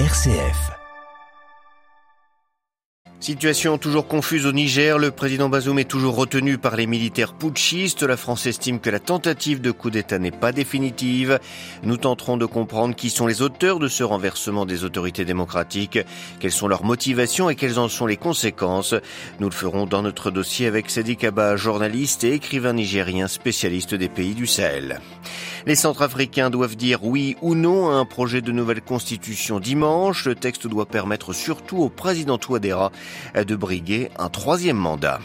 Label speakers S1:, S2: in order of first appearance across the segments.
S1: RCF.
S2: Situation toujours confuse au Niger, le président Bazoum est toujours retenu par les militaires putschistes. La France estime que la tentative de coup d'État n'est pas définitive. Nous tenterons de comprendre qui sont les auteurs de ce renversement des autorités démocratiques, quelles sont leurs motivations et quelles en sont les conséquences. Nous le ferons dans notre dossier avec Sadi Kaba, journaliste et écrivain nigérien spécialiste des pays du Sahel. Les Centrafricains doivent dire oui ou non à un projet de nouvelle constitution dimanche. Le texte doit permettre surtout au président Touadéra de briguer un troisième mandat.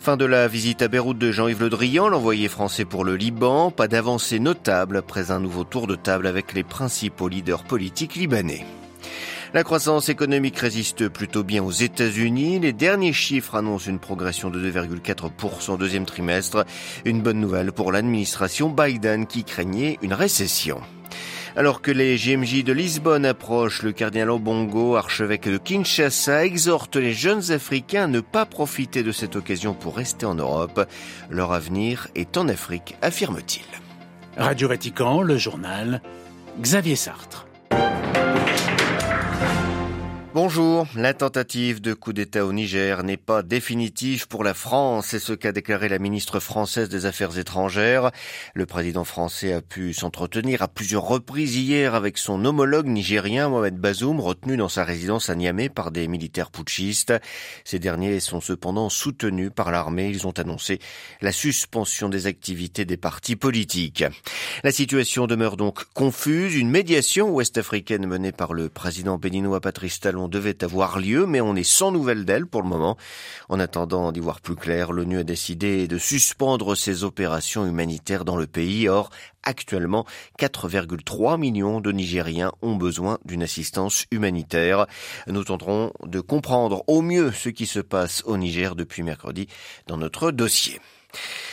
S2: Fin de la visite à Beyrouth de Jean-Yves Le Drian, l'envoyé français pour le Liban. Pas d'avancée notable après un nouveau tour de table avec les principaux leaders politiques libanais. La croissance économique résiste plutôt bien aux États-Unis. Les derniers chiffres annoncent une progression de 2,4% au deuxième trimestre. Une bonne nouvelle pour l'administration Biden qui craignait une récession. Alors que les GMJ de Lisbonne approchent, le cardinal Obongo, archevêque de Kinshasa, exhorte les jeunes Africains à ne pas profiter de cette occasion pour rester en Europe. Leur avenir est en Afrique, affirme-t-il.
S3: Radio Vatican, le journal, Xavier Sartre.
S2: Bonjour. La tentative de coup d'État au Niger n'est pas définitive pour la France. C'est ce qu'a déclaré la ministre française des Affaires étrangères. Le président français a pu s'entretenir à plusieurs reprises hier avec son homologue nigérien Mohamed Bazoum, retenu dans sa résidence à Niamey par des militaires putschistes. Ces derniers sont cependant soutenus par l'armée. Ils ont annoncé la suspension des activités des partis politiques. La situation demeure donc confuse. Une médiation ouest-africaine menée par le président béninois Patrice Talon devait avoir lieu, mais on est sans nouvelles d'elle pour le moment. En attendant d'y voir plus clair, l'ONU a décidé de suspendre ses opérations humanitaires dans le pays. Or, actuellement, 4,3 millions de Nigériens ont besoin d'une assistance humanitaire. Nous tenterons de comprendre au mieux ce qui se passe au Niger depuis mercredi dans notre dossier.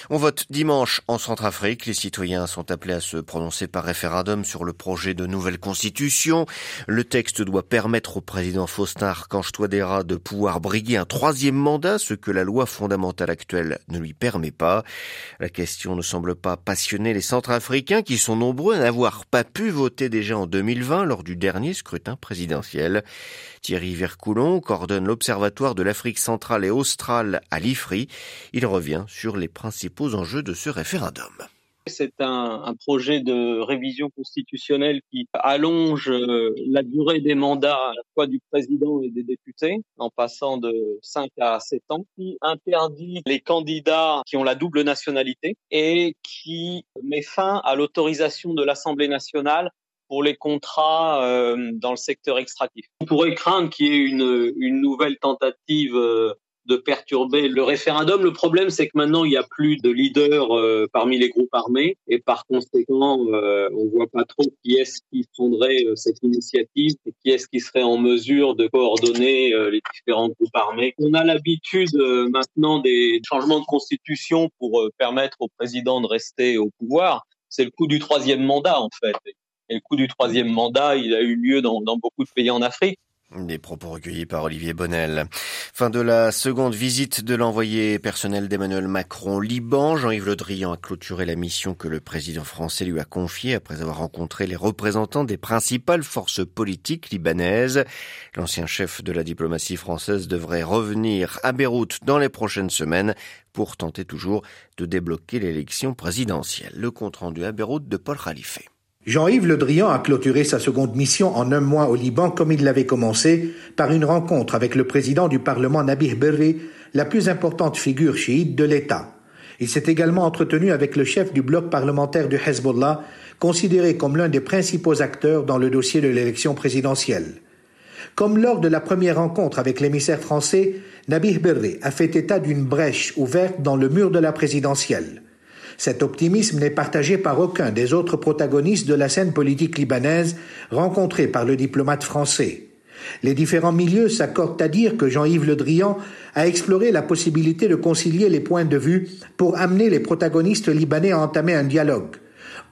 S2: On vote dimanche en Centrafrique. Les citoyens sont appelés à se prononcer par référendum sur le projet de nouvelle constitution. Le texte doit permettre au président Faustin Archange Touadéra de pouvoir briguer un troisième mandat, ce que la loi fondamentale actuelle ne lui permet pas. La question ne semble pas passionner les Centrafricains qui sont nombreux à n'avoir pas pu voter déjà en 2020 lors du dernier scrutin présidentiel. Thierry Vercoulon coordonne l'Observatoire de l'Afrique centrale et australe à l'IFRI. Il revient sur les principaux enjeux de ce référendum.
S4: C'est un, projet de révision constitutionnelle qui allonge euh, la durée des mandats à la fois du président et des députés, en passant de 5 à 7 ans, qui interdit les candidats qui ont la double nationalité et qui met fin à l'autorisation de l'Assemblée nationale pour les contrats euh, dans le secteur extractif. On pourrait craindre qu'il y ait une, une nouvelle tentative euh, de perturber le référendum. Le problème, c'est que maintenant, il n'y a plus de leaders euh, parmi les groupes armés et par conséquent, euh, on voit pas trop qui est-ce qui prendrait euh, cette initiative et qui est-ce qui serait en mesure de coordonner euh, les différents groupes armés. On a l'habitude maintenant des changements de constitution pour permettre au président de rester au pouvoir. C'est le coup du troisième mandat, en fait. Et le coup du troisième mandat, il a eu lieu dans beaucoup de pays en Afrique.
S2: Des propos recueillis par Olivier Bonnel. Fin de la seconde visite de l'envoyé personnel d'Emmanuel Macron au Liban. Jean-Yves Le Drian a clôturé la mission que le président français lui a confiée après avoir rencontré les représentants des principales forces politiques libanaises. L'ancien chef de la diplomatie française devrait revenir à Beyrouth dans les prochaines semaines pour tenter toujours de débloquer l'élection présidentielle. Le compte rendu à Beyrouth de Paul Khalife.
S5: Jean-Yves Le Drian a clôturé sa seconde mission en un mois au Liban comme il l'avait commencé par une rencontre avec le président du Parlement Nabih Berri, la plus importante figure chiite de l'État. Il s'est également entretenu avec le chef du bloc parlementaire du Hezbollah, considéré comme l'un des principaux acteurs dans le dossier de l'élection présidentielle. Comme lors de la première rencontre avec l'émissaire français, Nabih Berri a fait état d'une brèche ouverte dans le mur de la présidentielle. Cet optimisme n'est partagé par aucun des autres protagonistes de la scène politique libanaise rencontrés par le diplomate français. Les différents milieux s'accordent à dire que Jean-Yves Le Drian a exploré la possibilité de concilier les points de vue pour amener les protagonistes libanais à entamer un dialogue.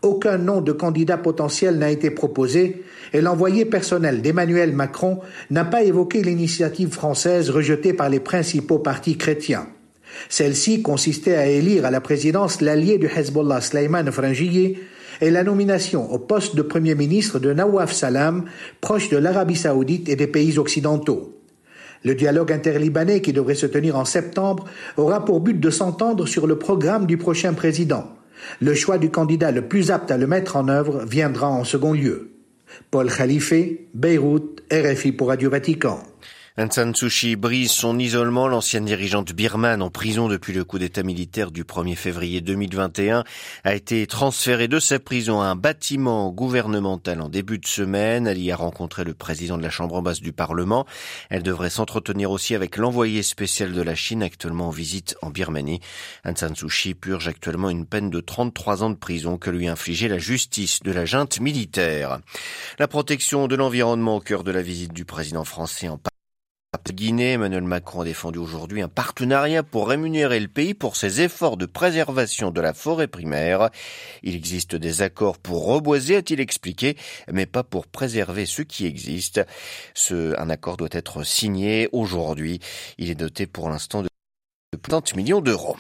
S5: Aucun nom de candidat potentiel n'a été proposé et l'envoyé personnel d'Emmanuel Macron n'a pas évoqué l'initiative française rejetée par les principaux partis chrétiens. Celle-ci consistait à élire à la présidence l'allié du Hezbollah Sleiman Frangieh est la nomination au poste de Premier ministre de Nawaf Salam, proche de l'Arabie saoudite et des pays occidentaux. Le dialogue interlibanais qui devrait se tenir en septembre aura pour but de s'entendre sur le programme du prochain président. Le choix du candidat le plus apte à le mettre en œuvre viendra en second lieu. Paul Khalife, Beyrouth, RFI pour Radio Vatican.
S2: Aung San Suu Kyi brise son isolement. L'ancienne dirigeante birmane en prison depuis le coup d'état militaire du 1er février 2021 a été transférée de sa prison à un bâtiment gouvernemental en début de semaine. Elle y a rencontré le président de la Chambre basse du Parlement. Elle devrait s'entretenir aussi avec l'envoyé spécial de la Chine actuellement en visite en Birmanie. Aung San Suu Kyi purge actuellement une peine de 33 ans de prison que lui infligeait la justice de la junte militaire. La protection de l'environnement au cœur de la visite du président français en Guinée, Emmanuel Macron a défendu aujourd'hui un partenariat pour rémunérer le pays pour ses efforts de préservation de la forêt primaire. Il existe des accords pour reboiser, a-t-il expliqué, mais pas pour préserver ce qui existe. Ce, un accord doit être signé aujourd'hui. Il est doté pour l'instant de 30 millions d'euros.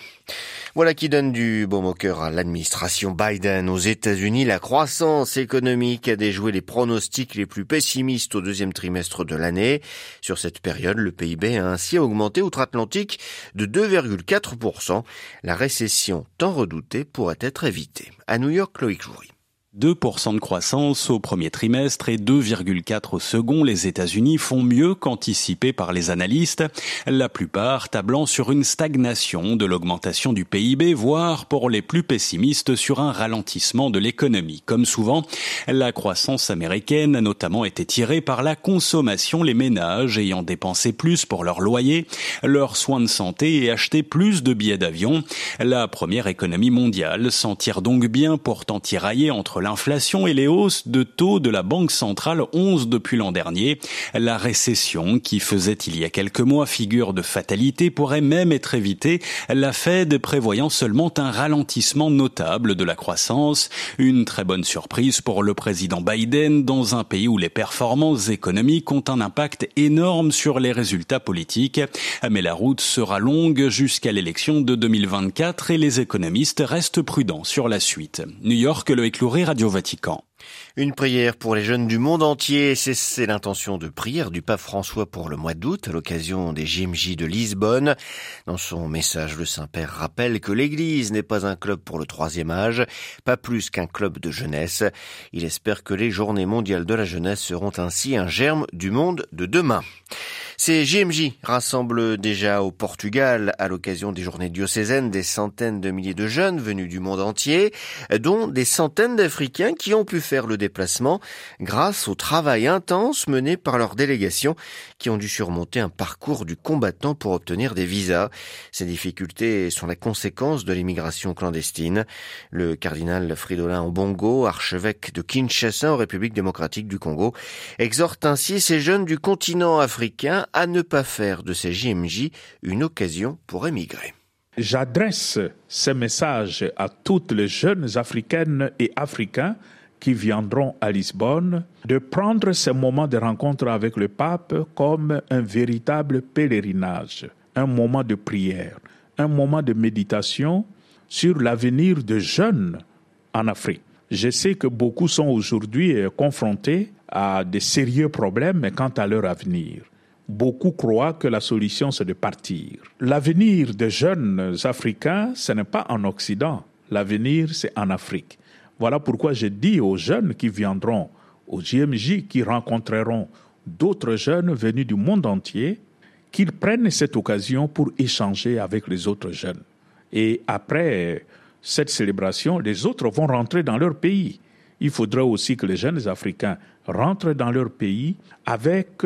S2: Voilà qui donne du baume au cœur à l'administration Biden. Aux États-Unis, la croissance économique a déjoué les pronostics les plus pessimistes au deuxième trimestre de l'année. Sur cette période, le PIB a ainsi augmenté outre-Atlantique de 2,4%. La récession tant redoutée pourrait être évitée. À New York, Loïc.
S1: 2% de croissance au premier trimestre et 2,4 au second. Les États-Unis font mieux qu'anticipé par les analystes, la plupart tablant sur une stagnation de l'augmentation du PIB, voire pour les plus pessimistes sur un ralentissement de l'économie. Comme souvent, la croissance américaine a notamment été tirée par la consommation, les ménages ayant dépensé plus pour leur loyer, leurs soins de santé et acheté plus de billets d'avion. La première économie mondiale s'en tire donc bien pourtant tiraillée entre l'inflation et les hausses de taux de la Banque centrale 11 depuis l'an dernier. La récession, qui faisait il y a quelques mois figure de fatalité, pourrait même être évitée, la Fed prévoyant seulement un ralentissement notable de la croissance. Une très bonne surprise pour le président Biden dans un pays où les performances économiques ont un impact énorme sur les résultats politiques. Mais la route sera longue jusqu'à l'élection de 2024 et les économistes restent prudents sur la suite. New York, le écloué Vatican.
S2: Une prière pour les jeunes du monde entier, c'est l'intention de prière du pape François pour le mois d'août à l'occasion des JMJ de Lisbonne. Dans son message, le Saint-Père rappelle que l'Église n'est pas un club pour le troisième âge, pas plus qu'un club de jeunesse. Il espère que les journées mondiales de la jeunesse seront ainsi un germe du monde de demain. Ces JMJ rassemblent déjà au Portugal, à l'occasion des journées diocésaines, des centaines de milliers de jeunes venus du monde entier, dont des centaines d'Africains qui ont pu faire le déplacement grâce au travail intense mené par leurs délégations qui ont dû surmonter un parcours du combattant pour obtenir des visas. Ces difficultés sont la conséquence de l'immigration clandestine. Le cardinal Fridolin Obongo, archevêque de Kinshasa en République démocratique du Congo, exhorte ainsi ces jeunes du continent africain à ne pas faire de ces JMJ une occasion pour émigrer.
S6: J'adresse ce message à toutes les jeunes africaines et africains qui viendront à Lisbonne de prendre ce moment de rencontre avec le pape comme un véritable pèlerinage, un moment de prière, un moment de méditation sur l'avenir de jeunes en Afrique. Je sais que beaucoup sont aujourd'hui confrontés à de sérieux problèmes quant à leur avenir beaucoup croient que la solution, c'est de partir. L'avenir des jeunes Africains, ce n'est pas en Occident. L'avenir, c'est en Afrique. Voilà pourquoi je dis aux jeunes qui viendront au GMJ, qui rencontreront d'autres jeunes venus du monde entier, qu'ils prennent cette occasion pour échanger avec les autres jeunes. Et après cette célébration, les autres vont rentrer dans leur pays. Il faudra aussi que les jeunes Africains rentrent dans leur pays avec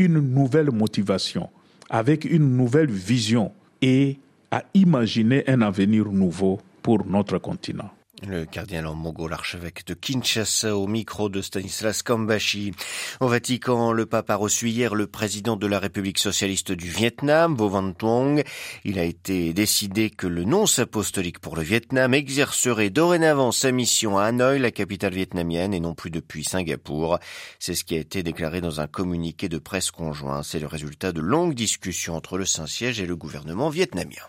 S6: une nouvelle motivation, avec une nouvelle vision et à imaginer un avenir nouveau pour notre continent.
S2: Le cardinal Mongo, l'archevêque de Kinshasa, au micro de Stanislas Kambashi. Au Vatican, le pape a reçu hier le président de la République socialiste du Vietnam, Vo Van Thuong. Il a été décidé que le nonce apostolique pour le Vietnam exercerait dorénavant sa mission à Hanoï, la capitale vietnamienne, et non plus depuis Singapour. C'est ce qui a été déclaré dans un communiqué de presse conjoint. C'est le résultat de longues discussions entre le Saint-Siège et le gouvernement vietnamien.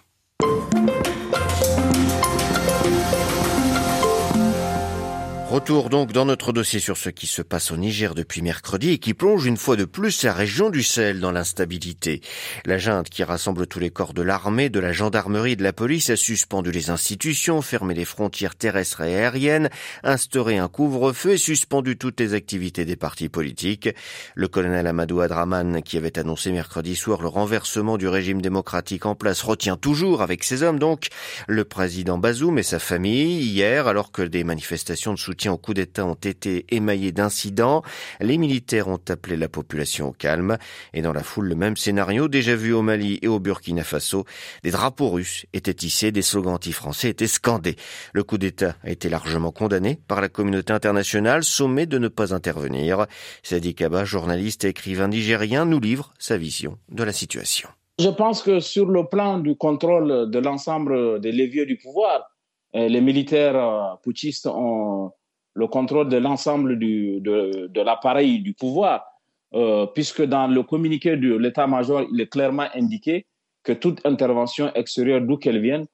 S2: Retour donc dans notre dossier sur ce qui se passe au Niger depuis mercredi et qui plonge une fois de plus la région du Sahel dans l'instabilité. La junte qui rassemble tous les corps de l'armée, de la gendarmerie et de la police a suspendu les institutions, fermé les frontières terrestres et aériennes, instauré un couvre-feu et suspendu toutes les activités des partis politiques. Le colonel Amadou Adraman, qui avait annoncé mercredi soir le renversement du régime démocratique en place, retient toujours avec ses hommes donc le président Bazoum et sa famille hier alors que des manifestations de soutien au coup d'État ont été émaillés d'incidents. Les militaires ont appelé la population au calme. Et dans la foule, le même scénario déjà vu au Mali et au Burkina Faso. Des drapeaux russes étaient hissés, des slogans anti-français étaient scandés. Le coup d'État a été largement condamné par la communauté internationale, sommé de ne pas intervenir. Sadi Kaba, journaliste et écrivain nigérien, nous livre sa vision de la situation.
S7: Je pense que sur le plan du contrôle de l'ensemble des leviers du pouvoir, euh, les militaires euh, putschistes ont le contrôle de l'ensemble de, de l'appareil du pouvoir, euh, puisque dans le communiqué de l'état-major, il est clairement indiqué que toute intervention extérieure, d'où qu'elle vienne,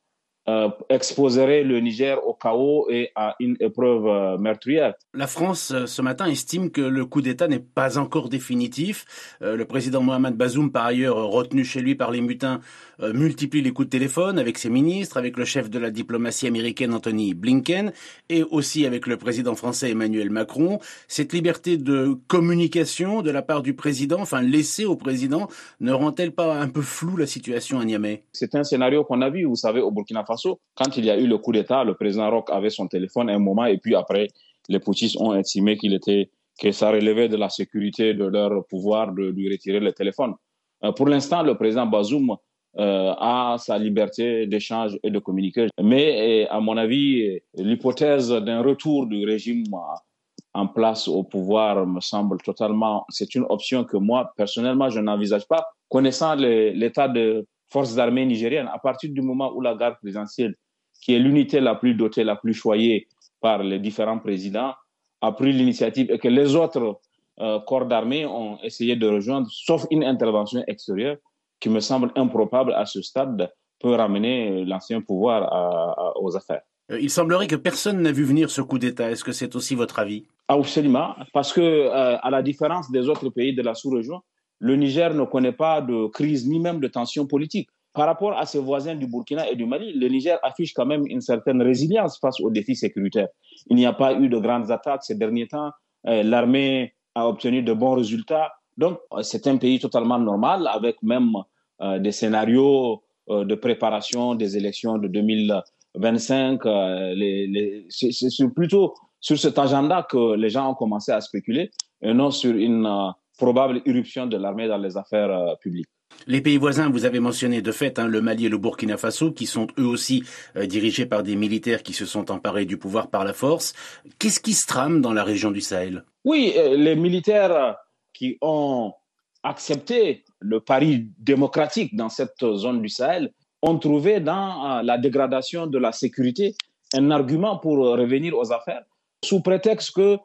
S7: euh, exposerait le Niger au chaos et à une épreuve euh, meurtrière.
S3: La France, euh, ce matin, estime que le coup d'État n'est pas encore définitif. le président Mohamed Bazoum, par ailleurs retenu chez lui par les mutins, multiplie les coups de téléphone avec ses ministres, avec le chef de la diplomatie américaine Anthony Blinken et aussi avec le président français Emmanuel Macron. Cette liberté de communication de la part du président, enfin laissée au président, ne rend-elle pas un peu floue la situation à Niamey?
S7: C'est un scénario qu'on a vu, vous savez, au Burkina Faso quand il y a eu le coup d'État, le président Roch avait son téléphone un moment et puis après, les putschistes ont estimé qu'il était, que ça relevait de la sécurité de leur pouvoir de lui retirer le téléphone. Euh, pour l'instant, le président Bazoum euh, a sa liberté d'échange et de communiquer. Mais à mon avis, l'hypothèse d'un retour du régime en place au pouvoir me semble totalement, c'est une option que moi, personnellement, je n'envisage pas. Connaissant l'état de forces armées nigériennes, à partir du moment où la garde présidentielle, qui est l'unité la plus dotée, la plus choyée par les différents présidents, a pris l'initiative et que les autres euh, corps d'armée ont essayé de rejoindre, sauf une intervention extérieure qui me semble improbable à ce stade, peut ramener l'ancien pouvoir aux affaires.
S3: Euh, il semblerait que personne n'a vu venir ce coup d'État. Est-ce que c'est aussi votre avis?
S7: Absolument, parce que euh, à la différence des autres pays de la sous-région, le Niger ne connaît pas de crise ni même de tension politique. Par rapport à ses voisins du Burkina et du Mali, le Niger affiche quand même une certaine résilience face aux défis sécuritaires. Il n'y a pas eu de grandes attaques ces derniers temps. Euh, l'armée a obtenu de bons résultats. Donc, euh, c'est un pays totalement normal avec même euh, des scénarios de préparation des élections de 2025. c'est plutôt sur cet agenda que les gens ont commencé à spéculer et non sur une probable irruption de l'armée dans les affaires euh, publiques.
S3: Les pays voisins, vous avez mentionné de fait hein, le Mali et le Burkina Faso, qui sont eux aussi euh, dirigés par des militaires qui se sont emparés du pouvoir par la force. Qu'est-ce qui se trame dans la région du Sahel?
S7: Oui, euh, les militaires qui ont accepté le pari démocratique dans cette zone du Sahel ont trouvé dans la dégradation de la sécurité un argument pour revenir aux affaires, sous prétexte que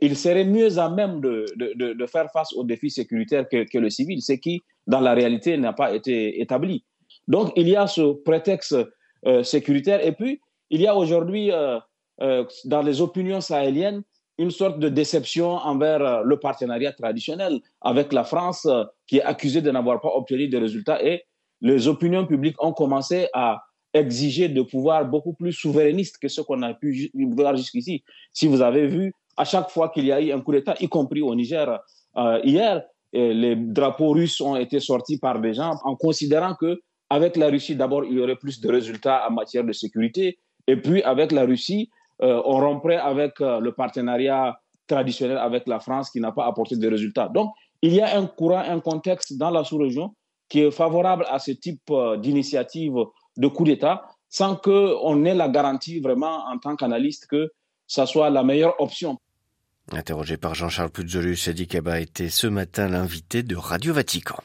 S7: il serait mieux à même de, de, faire face aux défis sécuritaires que, que le civil, ce qui, dans la réalité, n'a pas été établi. Donc, il y a ce prétexte euh, sécuritaire. Et puis, il y a aujourd'hui, euh, euh, dans les opinions sahéliennes, une sorte de déception envers le partenariat traditionnel avec la France, qui est accusée de n'avoir pas obtenu de résultats. Et les opinions publiques ont commencé à exiger de pouvoirs beaucoup plus souverainistes que ce qu'on a pu voir jusqu'ici. Si vous avez vu, à chaque fois qu'il y a eu un coup d'État, y compris au Niger euh, hier, les drapeaux russes ont été sortis par des gens en considérant que avec la Russie, d'abord, il y aurait plus de résultats en matière de sécurité, et puis avec la Russie, euh, on romprait avec euh, le partenariat traditionnel avec la France qui n'a pas apporté de résultats. Donc, il y a un courant, un contexte dans la sous-région qui est favorable à ce type d'initiative de coup d'État, sans qu'on ait la garantie vraiment en tant qu'analyste que ça soit la meilleure option.
S2: Interrogé par Jean-Charles Puzolus, Sadi Kaba était ce matin l'invité de Radio Vatican.